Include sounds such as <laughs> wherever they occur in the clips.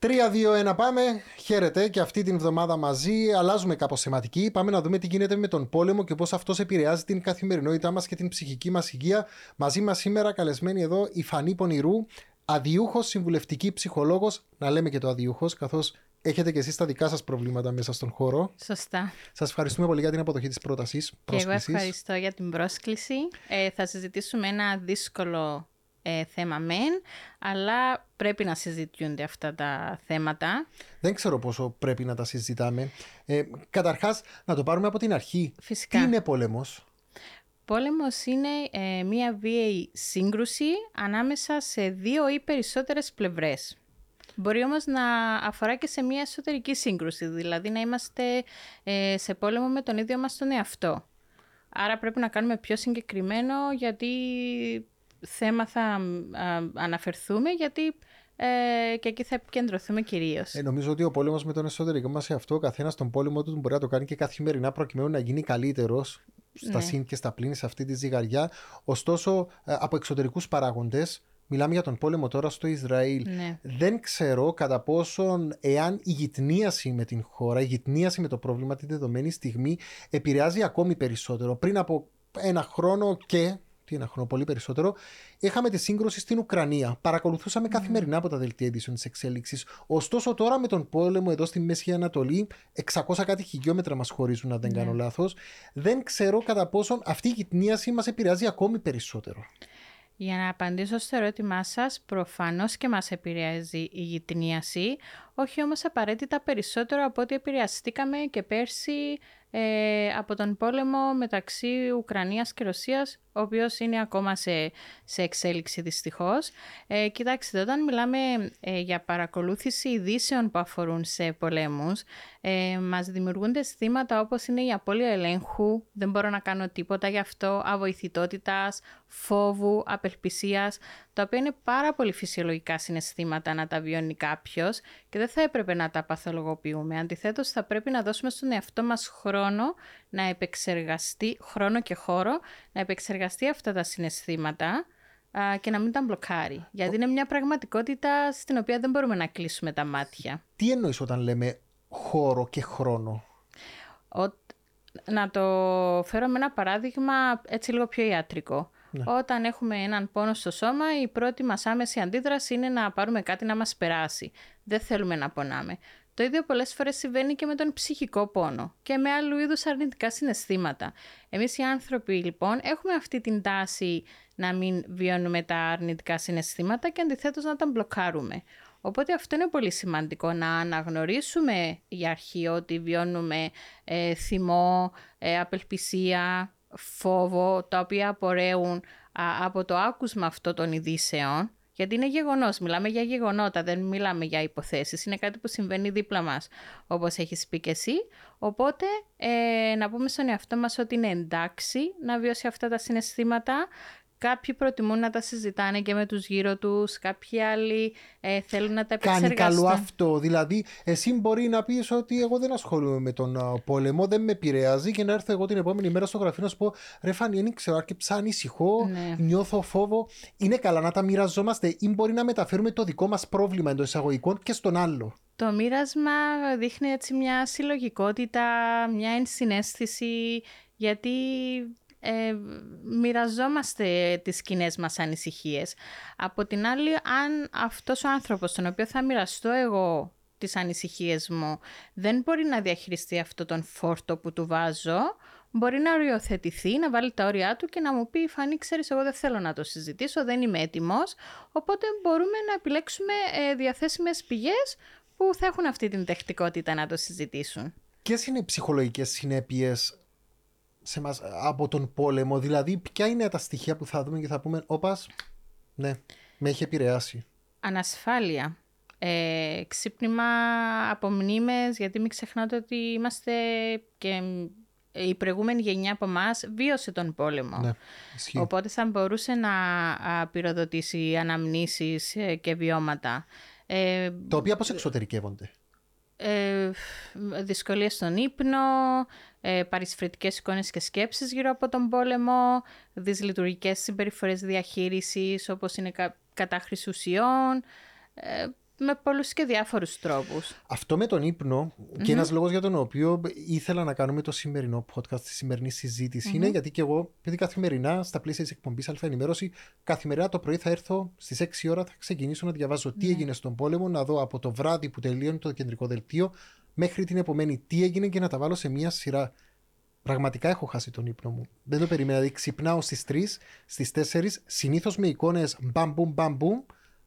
3-2-1 πάμε. Χαίρετε και αυτή την εβδομάδα μαζί. Αλλάζουμε κάπως θεματική. Πάμε να δούμε τι γίνεται με τον πόλεμο και πώς αυτός επηρεάζει την καθημερινότητά μας και την ψυχική μας υγεία. Μαζί μας σήμερα καλεσμένη εδώ η Φανή Πονηρού, αδιούχος συμβουλευτική ψυχολόγος. Να λέμε και το αδιούχος, καθώς έχετε και εσείς τα δικά σας προβλήματα μέσα στον χώρο. Σωστά. Σας ευχαριστούμε πολύ για την αποδοχή της πρότασης. Και εγώ ευχαριστώ για την πρόσκληση. Ε, θα συζητήσουμε ένα δύσκολο ε, θέμα μεν, αλλά πρέπει να συζητιούνται αυτά τα θέματα. Δεν ξέρω πόσο πρέπει να τα συζητάμε. Ε, καταρχάς, να το πάρουμε από την αρχή. Φυσικά. Τι είναι πόλεμος; Πόλεμος είναι ε, μία βίαιη σύγκρουση ανάμεσα σε δύο ή περισσότερες πλευρές. Μπορεί όμως να αφορά και σε μία εσωτερική σύγκρουση, δηλαδή να είμαστε ε, σε πόλεμο με τον ίδιο μας τον εαυτό. Άρα πρέπει να κάνουμε πιο συγκεκριμένο γιατί θέμα θα αναφερθούμε γιατί ε, και εκεί θα επικεντρωθούμε κυρίως. Ε, νομίζω ότι ο πόλεμος με τον εσωτερικό μας αυτό, ο καθένας τον πόλεμο του μπορεί να το κάνει και καθημερινά προκειμένου να γίνει καλύτερος στα ναι. συν και στα πλήν σε αυτή τη ζυγαριά. Ωστόσο, ε, από εξωτερικούς παράγοντες, μιλάμε για τον πόλεμο τώρα στο Ισραήλ. Ναι. Δεν ξέρω κατά πόσον, εάν η γυτνίαση με την χώρα, η γυτνίαση με το πρόβλημα τη δεδομένη στιγμή επηρεάζει ακόμη περισσότερο. Πριν από ένα χρόνο και τι ένα χρόνο, πολύ περισσότερο, είχαμε τη σύγκρουση στην Ουκρανία. Παρακολουθούσαμε καθημερινά από τα δελτία ειδήσεων της εξέλιξης. Ωστόσο, τώρα με τον πόλεμο εδώ στη Μέση Ανατολή, 600 κάτι χιλιόμετρα μας χωρίζουν, αν δεν κάνω λάθος, δεν ξέρω κατά πόσον αυτή η γυτνίαση μας επηρεάζει ακόμη περισσότερο. Για να απαντήσω στο ερώτημά σας, προφανώς και μας επηρεάζει η γυτνίαση, όχι όμως απαραίτητα περισσότερο από ό,τι επηρεαστήκαμε και πέρσι ε, από τον πόλεμο μεταξύ Ουκρανίας και Ρωσίας, ο οποίος είναι ακόμα σε, σε εξέλιξη δυστυχώς. Ε, κοιτάξτε, όταν μιλάμε ε, για παρακολούθηση ειδήσεων που αφορούν σε πολέμους, ε, μας δημιουργούνται αισθήματα όπως είναι η απώλεια ελέγχου, δεν μπορώ να κάνω τίποτα γι' αυτό, αβοηθητότητας, φόβου, απελπισίας, τα οποία είναι πάρα πολύ φυσιολογικά συναισθήματα να τα βιώνει κάποιος και δεν θα έπρεπε να τα παθολογοποιούμε. Αντιθέτως, θα πρέπει να δώσουμε στον εαυτό μας χρόνο να επεξεργαστεί, χρόνο και χώρο, να επεξεργαστεί αυτά τα συναισθήματα και να μην τα μπλοκάρει. Γιατί είναι μια πραγματικότητα στην οποία δεν μπορούμε να κλείσουμε τα μάτια. Τι εννοείς όταν λέμε χώρο και χρόνο; να το φέρω με ένα παράδειγμα έτσι λίγο πιο ιατρικό. Ναι. Όταν έχουμε έναν πόνο στο σώμα, η πρώτη μας άμεση αντίδραση είναι να πάρουμε κάτι να μας περάσει. Δεν θέλουμε να πονάμε. Το ίδιο πολλές φορές συμβαίνει και με τον ψυχικό πόνο και με άλλου είδους αρνητικά συναισθήματα. Εμείς οι άνθρωποι λοιπόν έχουμε αυτή την τάση να μην βιώνουμε τα αρνητικά συναισθήματα και αντιθέτως να τα μπλοκάρουμε. Οπότε αυτό είναι πολύ σημαντικό να αναγνωρίσουμε για αρχή ότι βιώνουμε ε, θυμό, ε, απελπισία, φόβο, τα οποία απορρέουν από το άκουσμα αυτό των ειδήσεων, γιατί είναι γεγονός, μιλάμε για γεγονότα, δεν μιλάμε για υποθέσεις, είναι κάτι που συμβαίνει δίπλα μας, όπως έχεις πει και εσύ. Οπότε ε, να πούμε στον εαυτό μας ότι είναι εντάξει να βιώσει αυτά τα συναισθήματα, Κάποιοι προτιμούν να τα συζητάνε και με τους γύρω τους, κάποιοι άλλοι ε, θέλουν να τα επεξεργαστούν. Κάνει καλό αυτό, δηλαδή εσύ μπορεί να πεις ότι εγώ δεν ασχολούμαι με τον πόλεμο, δεν με επηρεάζει και να έρθω εγώ την επόμενη μέρα στο γραφείο να σου πω ρε Φανή, δεν ξέρω, αρκεψά ανησυχώ, ναι. νιώθω φόβο. Είναι καλά να τα μοιραζόμαστε ή μπορεί να μεταφέρουμε το δικό μας πρόβλημα εντός εισαγωγικών και στον άλλο. Το μοίρασμα δείχνει έτσι μια συλλογικότητα, μια ενσυναίσθηση, γιατί ε, μοιραζόμαστε τις κοινέ μας ανησυχίες. Από την άλλη, αν αυτός ο άνθρωπος, τον οποίο θα μοιραστώ εγώ τις ανησυχίες μου, δεν μπορεί να διαχειριστεί αυτό τον φόρτο που του βάζω, μπορεί να οριοθετηθεί, να βάλει τα όρια του και να μου πει «Φανή, ξέρεις, εγώ δεν θέλω να το συζητήσω, δεν είμαι έτοιμος», οπότε μπορούμε να επιλέξουμε ε, διαθέσιμες πηγές που θα έχουν αυτή την τεχνικότητα να το συζητήσουν. Ποιες είναι οι ψυχολογικές συνέπειες σε μας, από τον πόλεμο. Δηλαδή, ποια είναι τα στοιχεία που θα δούμε και θα πούμε, όπας, ναι, με έχει επηρεάσει. Ανασφάλεια. Ε, ξύπνημα από μνήμες, γιατί μην ξεχνάτε ότι είμαστε και η προηγούμενη γενιά από εμάς βίωσε τον πόλεμο. Ναι, Οπότε θα μπορούσε να πυροδοτήσει αναμνήσεις ε, και βιώματα. Ε, Τα οποία πώς εξωτερικεύονται; Ε, δυσκολίες στον ύπνο, ε, παρισφρητικές εικόνες και σκέψεις γύρω από τον πόλεμο, δυσλειτουργικές συμπεριφορές διαχείρισης όπως είναι κα, κατάχρηση ουσιών, ε, με πολλούς και διάφορους τρόπους. Αυτό με τον ύπνο mm-hmm. και ένας λόγος για τον οποίο ήθελα να κάνουμε το σημερινό podcast, τη σημερινή συζήτηση, mm-hmm. είναι γιατί και εγώ, επειδή καθημερινά στα πλαίσια της εκπομπής Αλφα Ενημέρωση, καθημερινά το πρωί θα έρθω στις 6 ώρα, θα ξεκινήσω να διαβάζω τι ναι. έγινε στον πόλεμο, να δω από το βράδυ που τελείωνε το κεντρικό δελτίο μέχρι την επομένη τι έγινε και να τα βάλω σε μία σειρά. Πραγματικά έχω χάσει τον ύπνο μου. Δεν το περίμενα. Δηλαδή, ξυπνάω στις 3, στις 4, συνήθως με εικόνες μπαμ μπαμ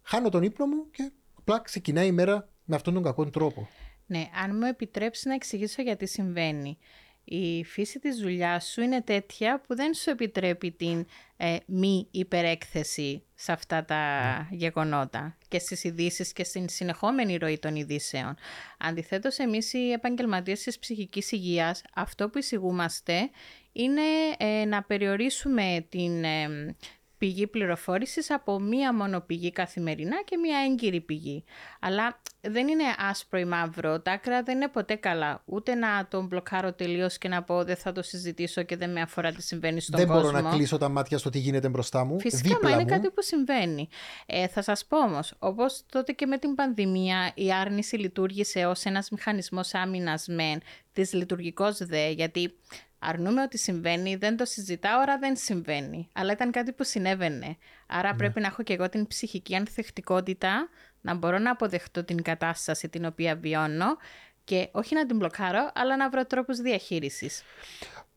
χάνω τον ύπνο μου και απλά ξεκινάει η μέρα με αυτόν τον κακό τρόπο. Ναι, αν μου επιτρέψεις να εξηγήσω γιατί συμβαίνει η φύση της δουλειάς σου είναι τέτοια που δεν σου επιτρέπει την ε, μη υπερέκθεση σε αυτά τα ναι. γεγονότα και στις ειδήσεις και στην συνεχόμενη ροή των ειδήσεων. Αντιθέτως, εμείς οι επαγγελματίες της ψυχικής υγείας, αυτό που εισηγούμαστε είναι ε, να περιορίσουμε την ε, πηγή πληροφόρησης από μία μόνο πηγή καθημερινά και μία έγκυρη πηγή. Αλλά δεν είναι άσπρο ή μαύρο, τα άκρα δεν είναι ποτέ καλά. Ούτε να τον μπλοκάρω τελείως και να πω δεν θα το συζητήσω και δεν με αφορά τι συμβαίνει στον δεν κόσμο. Δεν μπορώ να κλείσω τα μάτια στο τι γίνεται μπροστά μου. Φυσικά, μα είναι κάτι που συμβαίνει. Ε, θα σας πω όμως, όπως τότε και με την πανδημία, η άρνηση λειτουργήσε ως ένας μηχανισμός άμυνας μεν, της λειτουργικός δε, γιατί αρνούμε ότι συμβαίνει, δεν το συζητάω, άρα δεν συμβαίνει. Αλλά ήταν κάτι που συνέβαινε. Άρα ναι. πρέπει να έχω και εγώ την ψυχική ανθεκτικότητα, να μπορώ να αποδεχτώ την κατάσταση την οποία βιώνω και όχι να την μπλοκάρω, αλλά να βρω τρόπους διαχείρισης.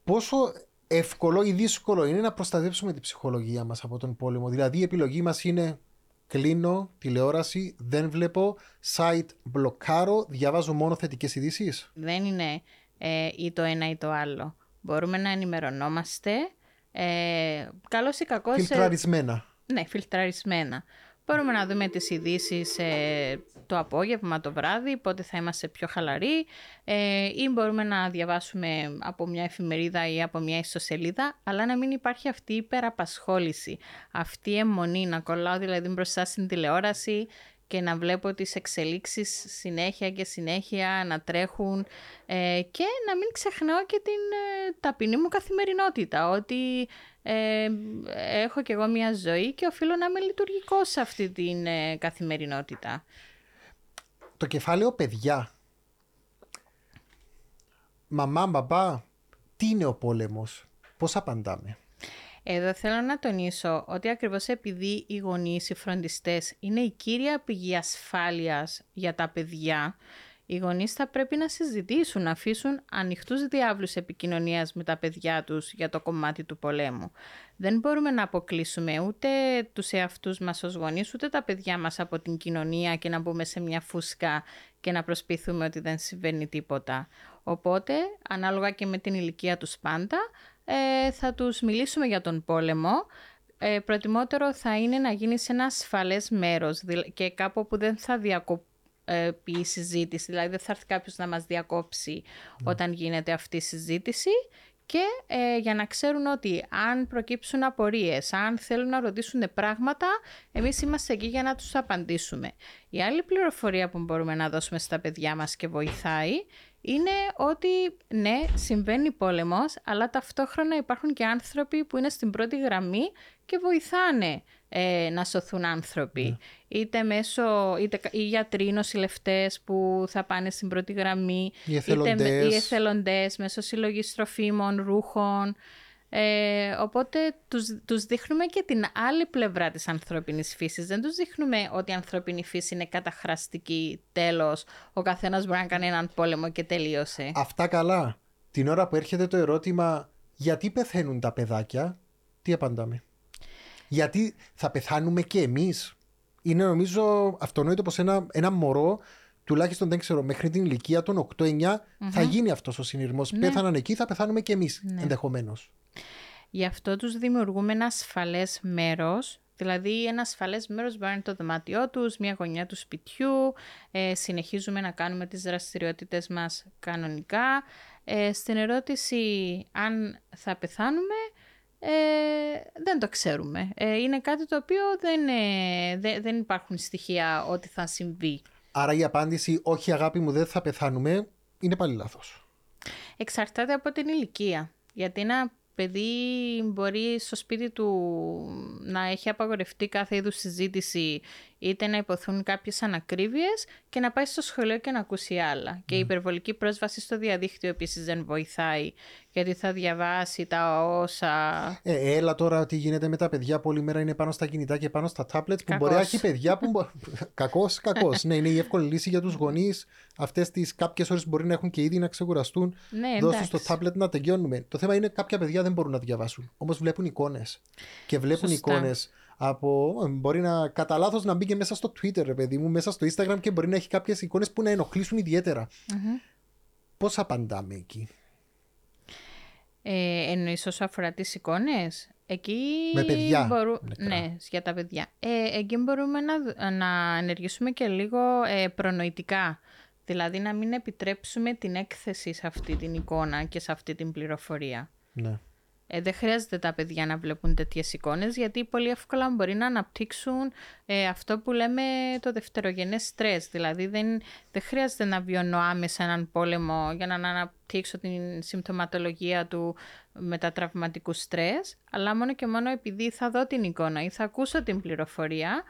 Πόσο εύκολο ή δύσκολο είναι να προστατεύσουμε την ψυχολογία μας από τον πόλεμο; Δηλαδή η επιλογή μας είναι κλείνω τηλεόραση, δεν βλέπω, site μπλοκάρω, διαβάζω μόνο θετικές ειδήσεις; Δεν είναι ε, ή το ένα ή το άλλο μπορούμε να ενημερωνόμαστε. Ε, καλώς ή κακώς... Φιλτραρισμένα. Ναι, φιλτραρισμένα. Μπορούμε να δούμε τις ειδήσεις ε, το απόγευμα, το βράδυ, πότε θα είμαστε πιο χαλαροί ε, ή μπορούμε να διαβάσουμε από μια εφημερίδα ή από μια ιστοσελίδα, αλλά να μην υπάρχει αυτή η υπεραπασχόληση, αυτή η αιμονή να κολλάω δηλαδή μπροστά στην τηλεόραση και να βλέπω τις εξελίξεις συνέχεια και συνέχεια να τρέχουν ε, και να μην ξεχνάω και την ε, ταπεινή μου καθημερινότητα, ότι ε, έχω κι εγώ μια ζωή και οφείλω να είμαι λειτουργικός σε αυτή την ε, καθημερινότητα. Το κεφάλαιο παιδιά. Μαμά, μπαμπά, τι είναι ο πόλεμος, πώς απαντάμε; Εδώ θέλω να τονίσω ότι ακριβώς επειδή οι γονείς, οι φροντιστές είναι η κύρια πηγή ασφάλειας για τα παιδιά, οι γονείς θα πρέπει να συζητήσουν, να αφήσουν ανοιχτούς διάβλους επικοινωνίας με τα παιδιά τους για το κομμάτι του πολέμου. Δεν μπορούμε να αποκλείσουμε ούτε τους εαυτούς μας ως γονείς, ούτε τα παιδιά μας από την κοινωνία και να μπούμε σε μια φούσκα και να προσποιηθούμε ότι δεν συμβαίνει τίποτα. Οπότε, ανάλογα και με την ηλικία τους πάντα, ε, θα τους μιλήσουμε για τον πόλεμο. Ε, προτιμότερο θα είναι να γίνει σε ένα ασφαλές μέρος και κάπου που δεν θα διακοπεί η συζήτηση, δηλαδή δεν θα έρθει κάποιος να μας διακόψει ναι. όταν γίνεται αυτή η συζήτηση και ε, για να ξέρουν ότι αν προκύψουν απορίες, αν θέλουν να ρωτήσουν πράγματα, εμείς είμαστε εκεί για να τους απαντήσουμε. Η άλλη πληροφορία που μπορούμε να δώσουμε στα παιδιά μας και βοηθάει είναι ότι ναι, συμβαίνει πόλεμος, αλλά ταυτόχρονα υπάρχουν και άνθρωποι που είναι στην πρώτη γραμμή και βοηθάνε ε, να σωθούν άνθρωποι. Ναι. Είτε μέσω, είτε οι γιατροί, νοσηλευτές που θα πάνε στην πρώτη γραμμή, οι εθελοντές, είτε οι εθελοντές μέσω συλλογής τροφίμων, ρούχων. Ε, οπότε τους, τους δείχνουμε και την άλλη πλευρά της ανθρώπινης φύσης. Δεν τους δείχνουμε ότι η ανθρώπινη φύση είναι καταχραστική, τέλος, ο καθένας μπορεί να κάνει έναν πόλεμο και τελείωσε. Αυτά καλά. Την ώρα που έρχεται το ερώτημα γιατί πεθαίνουν τα παιδάκια, τι απαντάμε. Γιατί θα πεθάνουμε και εμείς. Είναι νομίζω αυτονόητο πως ένα, ένα μωρό τουλάχιστον δεν ξέρω, μέχρι την ηλικία των 8-9 θα γίνει αυτός ο συνειρμός. Ναι. Πέθαναν εκεί, θα πεθάνουμε και εμείς ναι. ενδεχομένως. Γι' αυτό τους δημιουργούμε ένα ασφαλές μέρος, δηλαδή ένα ασφαλές μέρος μπορεί να είναι το δωμάτιό τους, μια γωνιά του σπιτιού, ε, συνεχίζουμε να κάνουμε τις δραστηριότητες μας κανονικά. Ε, στην ερώτηση αν θα πεθάνουμε, ε, δεν το ξέρουμε. Ε, είναι κάτι το οποίο δεν, ε, δεν, δεν υπάρχουν στοιχεία ότι θα συμβεί. Άρα η απάντηση «όχι αγάπη μου δεν θα πεθάνουμε» είναι πάλι λάθος. Εξαρτάται από την ηλικία. Γιατί ένα παιδί μπορεί στο σπίτι του να έχει απαγορευτεί κάθε είδους συζήτηση είτε να υποθούν κάποιες ανακρίβειες και να πάει στο σχολείο και να ακούσει άλλα. Και η υπερβολική πρόσβαση στο διαδίκτυο επίσης δεν βοηθάει, γιατί θα διαβάσει τα όσα... Ε, έλα τώρα τι γίνεται με τα παιδιά που όλη μέρα είναι πάνω στα κινητά και πάνω στα tablets που μπορεί να έχει παιδιά που... <laughs> κακός, κακός. ναι, είναι η εύκολη λύση για τους γονείς. Αυτές τις κάποιες ώρες μπορεί να έχουν και ήδη να ξεκουραστούν. Ναι, Δώσουν στο tablet να τελειώνουμε. Το θέμα είναι κάποια παιδιά δεν μπορούν να διαβάσουν. Όμως βλέπουν εικόνες. Και βλέπουν εικόνες από. Μπορεί να κατά λάθος να μπει και μέσα στο Twitter, ρε παιδί μου, μέσα στο Instagram και μπορεί να έχει κάποιες εικόνες που να ενοχλήσουν ιδιαίτερα. Mm-hmm. Πώς απαντάμε εκεί; Ε, εννοείς όσο αφορά τις εικόνες; Εκεί Με παιδιά. Μπορού... Ναι, για τα παιδιά. Ε, εκεί μπορούμε να, να ενεργήσουμε και λίγο ε, προνοητικά. Δηλαδή να μην επιτρέψουμε την έκθεση σε αυτή την εικόνα και σε αυτή την πληροφορία. Ναι. Ε, δεν χρειάζεται τα παιδιά να βλέπουν τέτοιες εικόνες γιατί πολύ εύκολα μπορεί να αναπτύξουν ε, αυτό που λέμε το δευτερογενές στρες. Δηλαδή δεν, δεν χρειάζεται να βιώνω άμεσα έναν πόλεμο για να αναπτύξω την συμπτωματολογία του μετατραυματικού στρες, αλλά μόνο και μόνο επειδή θα δω την εικόνα ή θα ακούσω την πληροφορία,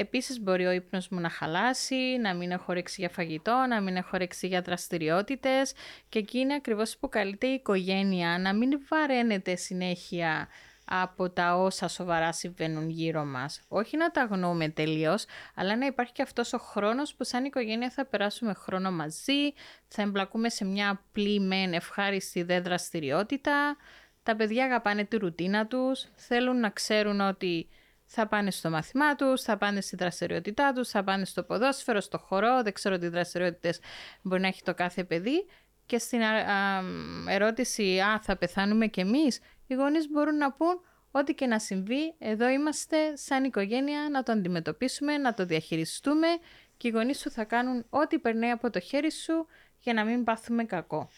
Επίσης μπορεί ο ύπνος μου να χαλάσει, να μην έχω όρεξη για φαγητό, να μην έχω όρεξη για δραστηριότητες και εκεί είναι ακριβώς που καλείται η οικογένεια να μην βαραίνεται συνέχεια από τα όσα σοβαρά συμβαίνουν γύρω μας. Όχι να τα αγνοούμε τελείως, αλλά να υπάρχει και αυτός ο χρόνος που σαν οικογένεια θα περάσουμε χρόνο μαζί, θα εμπλακούμε σε μια απλή μεν ευχάριστη δε δραστηριότητα. Τα παιδιά αγαπάνε τη ρουτίνα τους, θέλουν να ξέρουν ότι θα πάνε στο μαθημά τους, θα πάνε στη δραστηριότητά τους, θα πάνε στο ποδόσφαιρο, στο χορό, δεν ξέρω τι δραστηριότητες μπορεί να έχει το κάθε παιδί. Και στην ερώτηση «Α, θα πεθάνουμε κι εμείς», οι γονείς μπορούν να πούν ό,τι και να συμβεί, εδώ είμαστε σαν οικογένεια να το αντιμετωπίσουμε, να το διαχειριστούμε και οι γονείς σου θα κάνουν ό,τι περνάει από το χέρι σου για να μην πάθουμε κακό.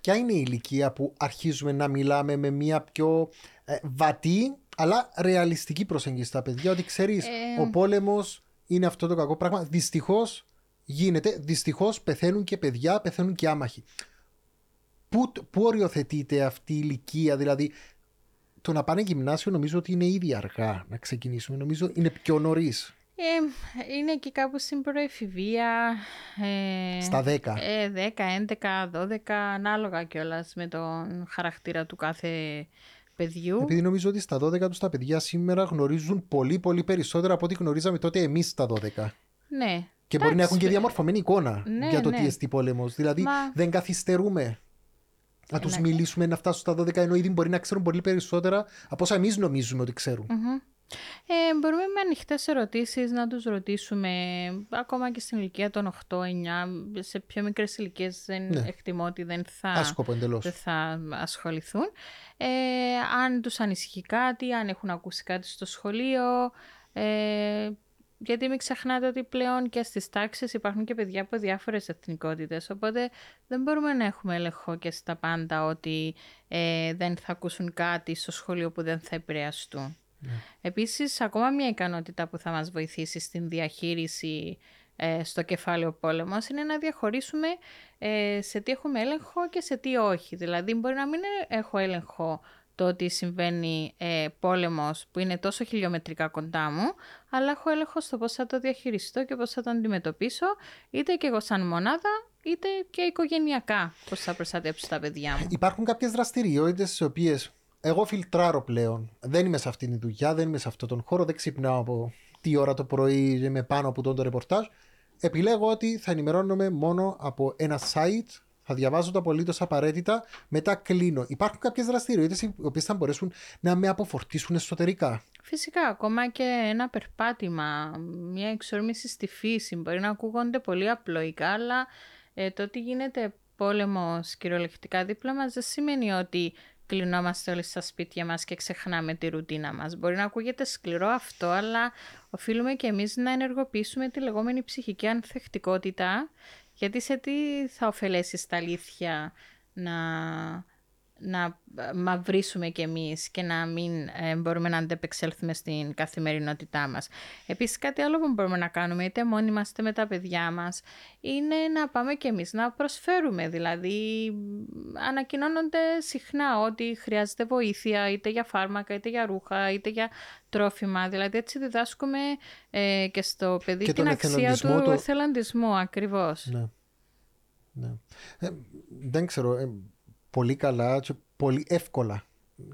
Ποια είναι η ηλικία που αρχίζουμε να μιλάμε με μια πιο ε, βατή αλλά ρεαλιστική προσέγγιση στα παιδιά ότι ξέρεις, ε... ο πόλεμος είναι αυτό το κακό πράγμα. Δυστυχώς γίνεται. Δυστυχώς πεθαίνουν και παιδιά, πεθαίνουν και άμαχοι. Πού, πού οριοθετείται αυτή η ηλικία, δηλαδή το να πάνε γυμνάσιο νομίζω ότι είναι ήδη αργά να ξεκινήσουμε. Νομίζω είναι πιο νωρίς. Ε, είναι εκεί κάπου στην προεφηβεία. Ε, Στα 10. Ε, 10, 11, 12, ανάλογα κιόλας με τον χαρακτήρα του κάθε παιδιού. Επειδή νομίζω ότι στα 12 τους τα παιδιά σήμερα γνωρίζουν πολύ πολύ περισσότερα από ό,τι γνωρίζαμε τότε εμείς στα 12. Ναι. Και μπορεί να έχουν και διαμορφωμένη εικόνα ναι, για το ναι. τι εστί πόλεμος. Δηλαδή Μα... δεν καθυστερούμε να τους μιλήσουμε να φτάσουν στα 12 ενώ ήδη μπορεί να ξέρουν πολύ περισσότερα από όσα εμείς νομίζουμε ότι ξέρουν. Mm-hmm. Ε, μπορούμε με ανοιχτές ερωτήσεις να τους ρωτήσουμε ακόμα και στην ηλικία των 8-9 σε πιο μικρές ηλικίες δεν ναι. εκτιμώ ότι δεν θα, δεν θα ασχοληθούν ε, αν τους ανησυχεί κάτι, αν έχουν ακούσει κάτι στο σχολείο ε, γιατί μην ξεχνάτε ότι πλέον και στις τάξεις υπάρχουν και παιδιά από διάφορες εθνικότητες, οπότε δεν μπορούμε να έχουμε έλεγχο και στα πάντα ότι ε, δεν θα ακούσουν κάτι στο σχολείο που δεν θα επηρεαστούν. Ναι. Επίσης, ακόμα μια ικανότητα που θα μας βοηθήσει στην διαχείριση ε, στο κεφάλαιο πόλεμος είναι να διαχωρίσουμε ε, σε τι έχουμε έλεγχο και σε τι όχι. Δηλαδή, μπορεί να μην έχω έλεγχο το ότι συμβαίνει ε, πόλεμος που είναι τόσο χιλιομετρικά κοντά μου, αλλά έχω έλεγχο στο πώς θα το διαχειριστώ και πώς θα το αντιμετωπίσω, είτε και εγώ σαν μονάδα, είτε και οικογενειακά, πώς θα προστατέψω τα παιδιά μου. Υπάρχουν κάποιες δραστηριότητες στις οποίες εγώ φιλτράρω πλέον. Δεν είμαι σε αυτήν τη δουλειά, δεν είμαι σε αυτόν τον χώρο, δεν ξυπνάω από τι ώρα το πρωί είμαι πάνω από τον το ρεπορτάζ. Επιλέγω ότι θα ενημερώνομαι μόνο από ένα site, θα διαβάζω το απολύτως απαραίτητα, μετά κλείνω. Υπάρχουν κάποιες δραστηριότητες οι οποίες θα μπορέσουν να με αποφορτήσουν εσωτερικά. Φυσικά, ακόμα και ένα περπάτημα, μια εξόρμηση στη φύση μπορεί να ακούγονται πολύ απλοϊκά, αλλά ε, το ότι γίνεται πόλεμος κυριολεκτικά δίπλα μας δεν σημαίνει ότι κλεινόμαστε όλοι στα σπίτια μας και ξεχνάμε τη ρουτίνα μας. Μπορεί να ακούγεται σκληρό αυτό, αλλά οφείλουμε και εμείς να ενεργοποιήσουμε τη λεγόμενη ψυχική ανθεκτικότητα, γιατί σε τι θα ωφελέσεις τα αλήθεια να να μαυρίσουμε κι εμείς και να μην ε, μπορούμε να αντεπεξέλθουμε στην καθημερινότητά μας. Επίσης κάτι άλλο που μπορούμε να κάνουμε είτε μόνοι μας είτε με τα παιδιά μας είναι να πάμε κι εμείς να προσφέρουμε. Δηλαδή ανακοινώνονται συχνά ότι χρειάζεται βοήθεια είτε για φάρμακα είτε για ρούχα είτε για τρόφιμα. Δηλαδή έτσι διδάσκουμε ε, και στο παιδί την αξία του το... εθελοντισμού ακριβώς. Ναι. ναι. Ε, δεν ξέρω, ε, πολύ καλά και πολύ εύκολα.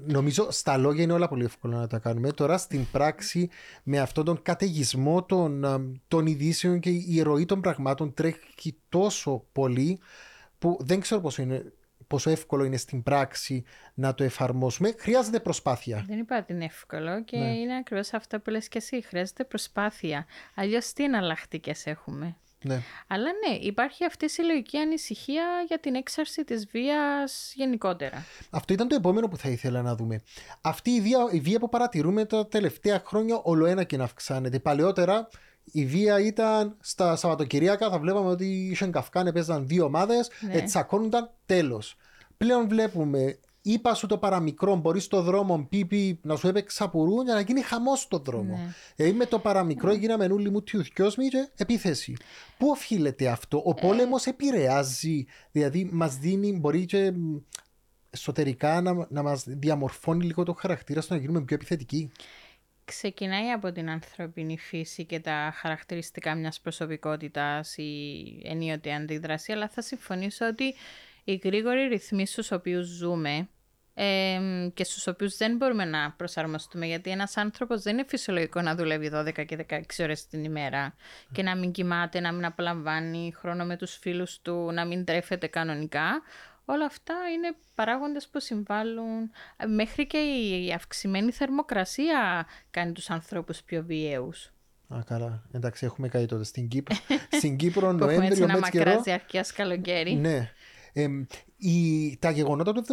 Νομίζω στα λόγια είναι όλα πολύ εύκολα να τα κάνουμε. Τώρα στην πράξη με αυτόν τον καταιγισμό των, των ειδήσεων και η ροή των πραγμάτων τρέχει τόσο πολύ που δεν ξέρω πόσο, είναι, πόσο εύκολο είναι στην πράξη να το εφαρμόσουμε. Χρειάζεται προσπάθεια. Δεν είπα ότι είναι εύκολο και ναι. είναι ακριβώς αυτό που λες και εσύ. Χρειάζεται προσπάθεια. Αλλιώς τι εναλλακτικές έχουμε; Ναι. Αλλά ναι, υπάρχει αυτή η συλλογική ανησυχία για την έξαρση της βίας γενικότερα. Αυτό ήταν το επόμενο που θα ήθελα να δούμε. Αυτή η βία, η βία που παρατηρούμε τα τελευταία χρόνια όλο ένα και να αυξάνεται. Παλαιότερα η βία ήταν στα Σαββατοκυριακά, θα βλέπαμε ότι οι καυκάνε, παίζαν δύο ομάδες, ναι. τσακώνονταν, τέλος. Πλέον βλέπουμε είπα σου το παραμικρό, μπορείς στο δρόμο πίπι να σου έπαιξα πουρού για να γίνει χαμός στο δρόμο. Ναι. Δηλαδή με το παραμικρό ναι. γίναμε όλοι μου τιουθιόσμοι και επίθεση. Πού οφείλεται αυτό, ο πόλεμος ε... επηρεάζει, δηλαδή μας δίνει, μπορεί και εσωτερικά να, να μας διαμορφώνει λίγο το χαρακτήρα στο να γίνουμε πιο επιθετικοί. Ξεκινάει από την ανθρώπινη φύση και τα χαρακτηριστικά μιας προσωπικότητας ή ενίοτε αντίδραση, αλλά θα συμφωνήσω ότι οι γρήγοροι ρυθμοί στους οποίους ζούμε ε, και στους οποίους δεν μπορούμε να προσαρμοστούμε γιατί ένας άνθρωπος δεν είναι φυσιολογικό να δουλεύει 12 και 16 ώρες την ημέρα και να μην κοιμάται, να μην απολαμβάνει χρόνο με τους φίλους του, να μην τρέφεται κανονικά. Όλα αυτά είναι παράγοντες που συμβάλλουν. Μέχρι και η αυξημένη θερμοκρασία κάνει τους ανθρώπους πιο βιαίους. Α, καλά. Εντάξει, έχουμε κάτι τότε. <laughs> Στην Κύπρο, Στην Κύπρο Νοέμβριο, έτσι ένα μακρά διαρκείας καλοκαίρι. Ναι. Ε, η, τα γεγονότα του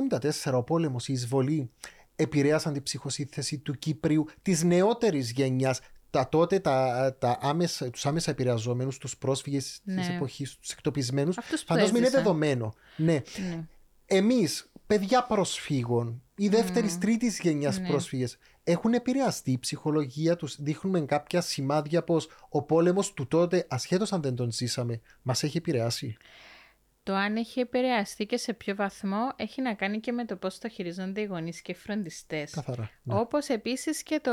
1974, ο πόλεμος, η εισβολή, επηρέασαν την ψυχοσύνθεση του Κύπριου της νεότερης γενιάς. Τα τότε τα, τα άμεσα, τους άμεσα επηρεαζόμενους, τους πρόσφυγες ναι. της εποχής, τους εκτοπισμένους, φαντάζομαι είναι δεδομένο. Ναι. ναι. Εμείς, παιδιά προσφύγων, η δεύτερης mm. τρίτης γενιάς ναι. πρόσφυγες, έχουν επηρεαστεί η ψυχολογία τους, δείχνουμε κάποια σημάδια πως ο πόλεμος του τότε, ασχέτως αν δεν τον ζήσαμε, μας έχει επηρεάσει. Το αν έχει επηρεαστεί και σε ποιο βαθμό έχει να κάνει και με το πώς το χειρίζονται οι γονείς και οι φροντιστές. Καθαρά. Ναι. Όπως επίσης και, το,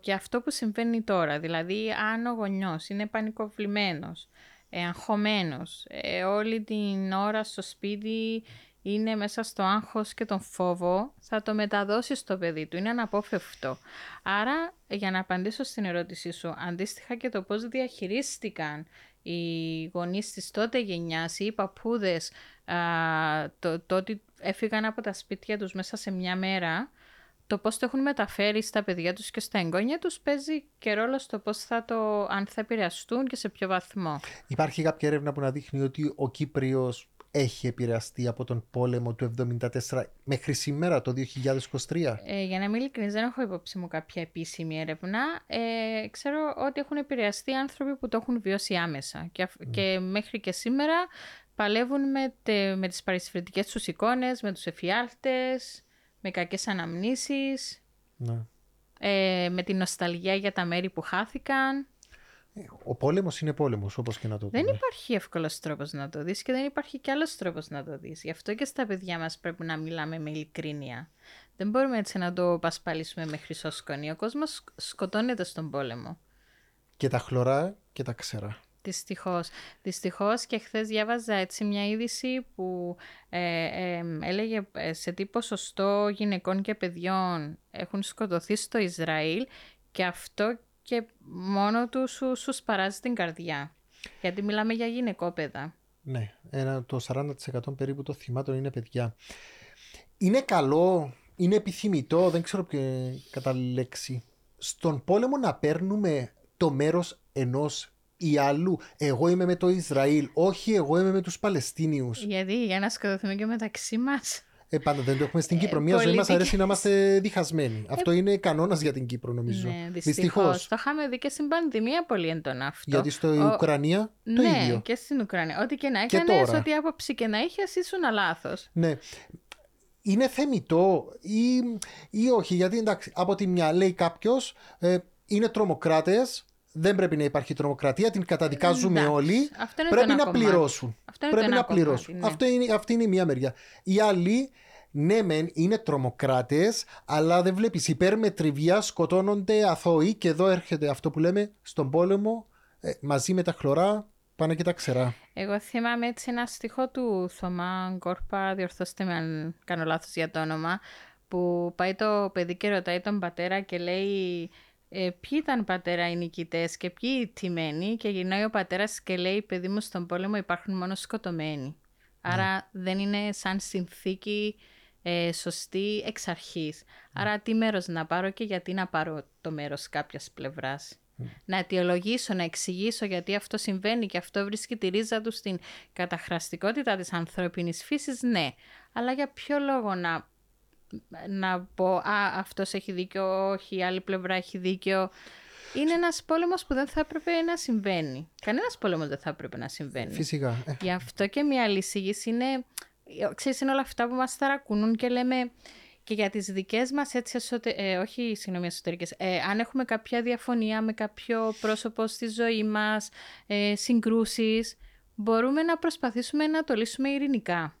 και αυτό που συμβαίνει τώρα. Δηλαδή αν ο γονιός είναι πανικοβλημένος, ε, αγχωμένος, ε, όλη την ώρα στο σπίτι είναι μέσα στο άγχος και τον φόβο, θα το μεταδώσει στο παιδί του. Είναι αναπόφευκτο. Άρα, για να απαντήσω στην ερώτησή σου, αντίστοιχα και το πώς διαχειρίστηκαν οι γονείς της τότε γενιάς ή οι παππούδες, το, το ότι έφυγαν από τα σπίτια τους μέσα σε μια μέρα, το πώς το έχουν μεταφέρει στα παιδιά τους και στα εγγόνια τους παίζει και ρόλο στο πώς θα το, αν θα επηρεαστούν και σε ποιο βαθμό. Υπάρχει κάποια έρευνα που να δείχνει ότι ο Κύπριος έχει επηρεαστεί από τον πόλεμο του 1974 μέχρι σήμερα το 2023. Ε, για να είμαι ειλικρινής δεν έχω υπόψη μου κάποια επίσημη έρευνα. Ε, ξέρω ότι έχουν επηρεαστεί άνθρωποι που το έχουν βιώσει άμεσα και, και μέχρι και σήμερα παλεύουν με, τε, με τις παρισφρεντικές τους εικόνες, με τους εφιάλτες, με κακές αναμνήσεις, ναι. ε, με την νοσταλγία για τα μέρη που χάθηκαν. Ο πόλεμος είναι πόλεμος, όπως και να το δούμε. Δεν υπάρχει εύκολος τρόπος να το δεις και δεν υπάρχει κι άλλος τρόπος να το δεις. Γι' αυτό και στα παιδιά μας πρέπει να μιλάμε με ειλικρίνεια. Δεν μπορούμε έτσι να το πασπαλίσουμε με χρυσό σκόνη. Ο κόσμος σκοτώνεται στον πόλεμο. Και τα χλωρά και τα ξερά. Δυστυχώς. Δυστυχώς και χθες διάβαζα έτσι μια είδηση που ε, ε, έλεγε ε, σε τι ποσοστό γυναικών και παιδιών έχουν σκοτωθεί στο Ισραήλ και αυτό και μόνο του σου, σου σπαράζει την καρδιά. Γιατί μιλάμε για γυναικόπαιδα. Ναι, ένα, το 40% περίπου των θυμάτων είναι παιδιά. Είναι καλό, είναι επιθυμητό, δεν ξέρω ποιο κατά λέξη, στον πόλεμο να παίρνουμε το μέρος ενός ή άλλου. Εγώ είμαι με το Ισραήλ, όχι εγώ είμαι με τους Παλαιστίνιους. Γιατί, για να σκοτωθούμε και μεταξύ μας. Ε, πάντα δεν το έχουμε στην ε, Κύπρο. Μια ζωή μας αρέσει να είμαστε διχασμένοι. Ε, αυτό είναι κανόνας για την Κύπρο, νομίζω. Ναι, Δυστυχώς. Το είχαμε δει και στην πανδημία πολύ έντονα αυτό. Γιατί στο Ο... Ουκρανία το ναι, ίδιο. και στην Ουκρανία. Ό,τι και να έκανες, ό,τι άποψη και να είχες, ήσουν λάθο. Ναι. είναι θεμητό ή, ή όχι. Γιατί εντάξει, από τη μια λέει κάποιος ε, είναι τρομοκράτες, δεν πρέπει να υπάρχει τρομοκρατία, την καταδικάζουμε Εντάξει, όλοι. αυτό είναι Πρέπει το ένα να κομμάτι. πληρώσουν. Αυτό είναι πρέπει το να ένα κομμάτι, πληρώσουν. ναι. Αυτό είναι, αυτή είναι η μία μεριά. Οι άλλοι, ναι, μεν είναι τρομοκράτες, αλλά δεν βλέπεις υπέρμετρη βία, σκοτώνονται αθώοι και εδώ έρχεται αυτό που λέμε στον πόλεμο ε, μαζί με τα χλωρά πάνε και τα ξερά. Εγώ θυμάμαι έτσι ένα στοιχό του Θωμά Γκόρπα, διορθώστε με αν κάνω λάθος για το όνομα, που πάει το παιδί και ρωτάει τον πατέρα και λέει ε, ποιοι ήταν πατέρα οι νικητές και ποιοι οι τιμένοι και γυρνάει ο πατέρας και λέει παιδί μου στον πόλεμο υπάρχουν μόνο σκοτωμένοι. Άρα δεν είναι σαν συνθήκη ε, σωστή εξ αρχής. Άρα τι μέρος να πάρω και γιατί να πάρω το μέρος κάποιας πλευράς. Να αιτιολογήσω, να εξηγήσω γιατί αυτό συμβαίνει και αυτό βρίσκει τη ρίζα του στην καταχραστικότητα της ανθρώπινης φύσης, ναι. Αλλά για ποιο λόγο να, να πω «Α, αυτός έχει δίκιο, όχι, η άλλη πλευρά έχει δίκιο». Είναι ένας πόλεμος που δεν θα έπρεπε να συμβαίνει. Κανένας πόλεμος δεν θα έπρεπε να συμβαίνει. Φυσικά. Ε, Γι' αυτό και μια άλλη εισήγηση είναι, ξέρεις, είναι όλα αυτά που μας ταρακουνούν και λέμε και για τις δικές μας έτσι εσωτε... ε, όχι συγγνώμη εσωτερικές, ε, αν έχουμε κάποια διαφωνία με κάποιο πρόσωπο στη ζωή μας, ε, συγκρούσεις, μπορούμε να προσπαθήσουμε να το λύσουμε ειρηνικά.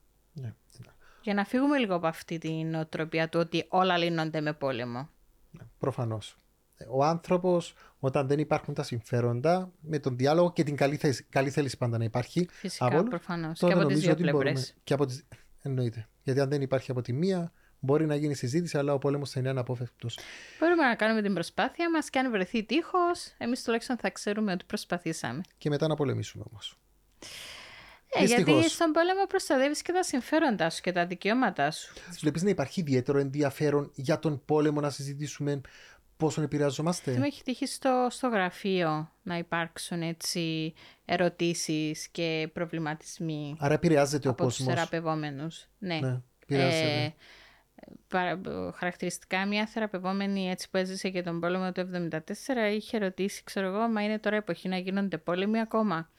Ναι. Για να φύγουμε λίγο από αυτή την οτροπία του ότι όλα λύνονται με πόλεμο. Προφανώς. Ο άνθρωπος, όταν δεν υπάρχουν τα συμφέροντα, με τον διάλογο και την καλή, θέση, καλή θέληση πάντα να υπάρχει. Φυσικά, από όλους, προφανώς. τότε Και από τις νομίζω δύο ότι μπορούμε- πλευρές. Και από τις... Εννοείται. Γιατί αν δεν υπάρχει από τη μία, μπορεί να γίνει συζήτηση, αλλά ο πόλεμος θα είναι αναπόφευκτος. Μπορούμε να κάνουμε την προσπάθεια μας και αν βρεθεί τείχος, εμείς τουλάχιστον θα ξέρουμε ότι προσπαθήσαμε. Και μετά να πολεμήσουμε όμως. Ε, γιατί Δυστυχώς. στον πόλεμο προστατεύεις και τα συμφέροντά σου και τα δικαιώματά σου. Βλέπεις να υπάρχει ιδιαίτερο ενδιαφέρον για τον πόλεμο να συζητήσουμε πόσο επηρεαζόμαστε; Τι μου έχει τύχει στο, στο γραφείο να υπάρξουν έτσι ερωτήσεις και προβληματισμοί Άρα επηρεάζεται ο από τους κόσμος. θεραπευόμενους. Ναι. Ναι, επηρεάζεται. Ε, παρα- χαρακτηριστικά μια θεραπευόμενη έτσι που έζησε και τον πόλεμο του 1974 είχε ρωτήσει, ξέρω εγώ, μα είναι τώρα εποχή να γίνονται πόλεμοι ακόμα;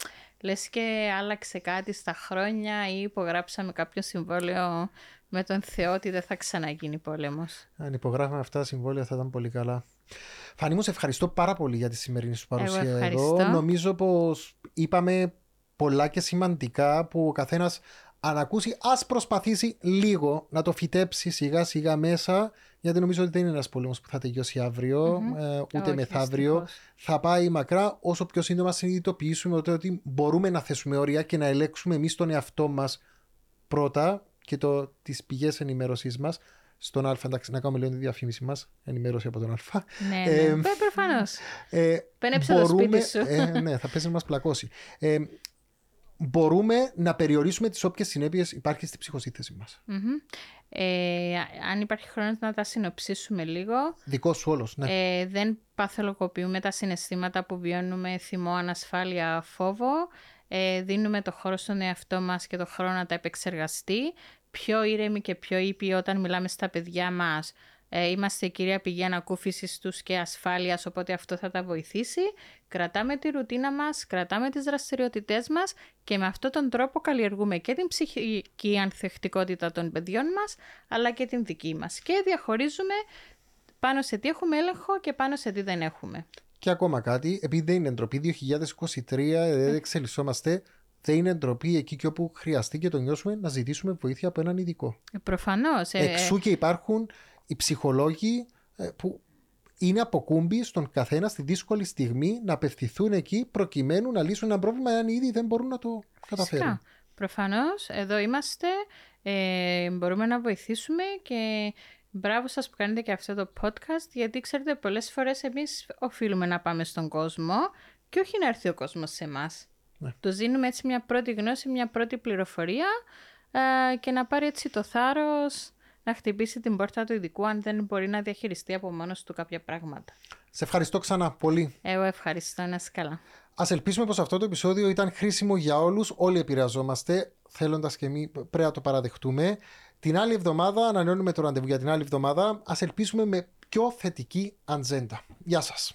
Λες και άλλαξε κάτι στα χρόνια ή υπογράψαμε κάποιο συμβόλαιο με τον Θεό ότι δεν θα ξαναγίνει πόλεμος; Αν υπογράφουμε αυτά τα συμβόλαια θα ήταν πολύ καλά. Φανή μου, σε ευχαριστώ πάρα πολύ για τη σημερινή σου παρουσία εδώ. ευχαριστώ. Νομίζω πως είπαμε πολλά και σημαντικά που ο καθένας αν ακούσει ας προσπαθήσει λίγο να το φυτέψει σιγά σιγά μέσα γιατί νομίζω ότι δεν είναι ένας πόλεμος που θα τελειώσει αύριο, ε, ούτε Όχι, μεθαύριο. δυστυχώς. Θα πάει μακρά όσο πιο σύντομα συνειδητοποιήσουμε ότι, ότι μπορούμε να θέσουμε όρια και να ελέγξουμε εμείς τον εαυτό μας πρώτα και το, τις πηγές ενημέρωσής μας στον Α, εντάξει, να κάνουμε λίγο τη διαφήμιση μας, ενημέρωση από τον Α. Ναι, ναι. Ε, Ε, προφανώς. Ε, Πένεψε το σπίτι σου. ε, ναι, θα πέσει να μας πλακώσει. Ε, μπορούμε να περιορίσουμε τις όποιες συνέπειες υπάρχει στη ψυχοσύνθεση μας. Μμμ. Ε, αν υπάρχει χρόνος να τα συνοψίσουμε λίγο. Δικός σου όλος, ναι. Ε, δεν παθολογοποιούμε τα συναισθήματα που βιώνουμε θυμό, ανασφάλεια, φόβο. Ε, δίνουμε το χώρο στον εαυτό μας και το χρόνο να τα επεξεργαστεί. Πιο ήρεμοι και πιο ήπιοι όταν μιλάμε στα παιδιά μας. Ε, είμαστε η κυρία πηγή ανακούφισης τους και ασφάλειας, οπότε αυτό θα τα βοηθήσει. Κρατάμε τη ρουτίνα μας, κρατάμε τις δραστηριότητές μας και με αυτόν τον τρόπο καλλιεργούμε και την ψυχική ανθεκτικότητα των παιδιών μας, αλλά και την δική μας. Και διαχωρίζουμε πάνω σε τι έχουμε έλεγχο και πάνω σε τι δεν έχουμε. Και ακόμα κάτι, επειδή δεν είναι ντροπή 2023, Ε. δεν εξελισσόμαστε, δεν είναι ντροπή εκεί και όπου χρειαστεί και το νιώσουμε να ζητήσουμε βοήθεια από έναν ειδικό. Ε, προφανώς. Ε, Εξού και υπάρχουν οι ψυχολόγοι ε, που είναι αποκούμποι στον καθένα στη δύσκολη στιγμή να απευθυνθούν εκεί προκειμένου να λύσουν ένα πρόβλημα αν ήδη δεν μπορούν να το καταφέρουν. Φυσικά. Προφανώς, εδώ είμαστε, ε, μπορούμε να βοηθήσουμε και μπράβο σας που κάνετε και αυτό το podcast, γιατί ξέρετε πολλές φορές εμείς οφείλουμε να πάμε στον κόσμο και όχι να έρθει ο κόσμος σε εμάς. Ναι. Του δίνουμε έτσι μια πρώτη γνώση, μια πρώτη πληροφορία ε, και να πάρει έτσι το θάρρος να χτυπήσει την πόρτα του ειδικού αν δεν μπορεί να διαχειριστεί από μόνος του κάποια πράγματα. Σε ευχαριστώ ξανά πολύ. Εγώ ευχαριστώ, να είσαι καλά. Α ελπίσουμε πως αυτό το επεισόδιο ήταν χρήσιμο για όλους. Όλοι επηρεαζόμαστε. Θέλοντας και εμείς, πρέπει να το παραδεχτούμε. Την άλλη εβδομάδα, ανανεώνουμε το ραντεβού για την άλλη εβδομάδα. Α ελπίσουμε με πιο θετική ατζέντα. Γεια σας.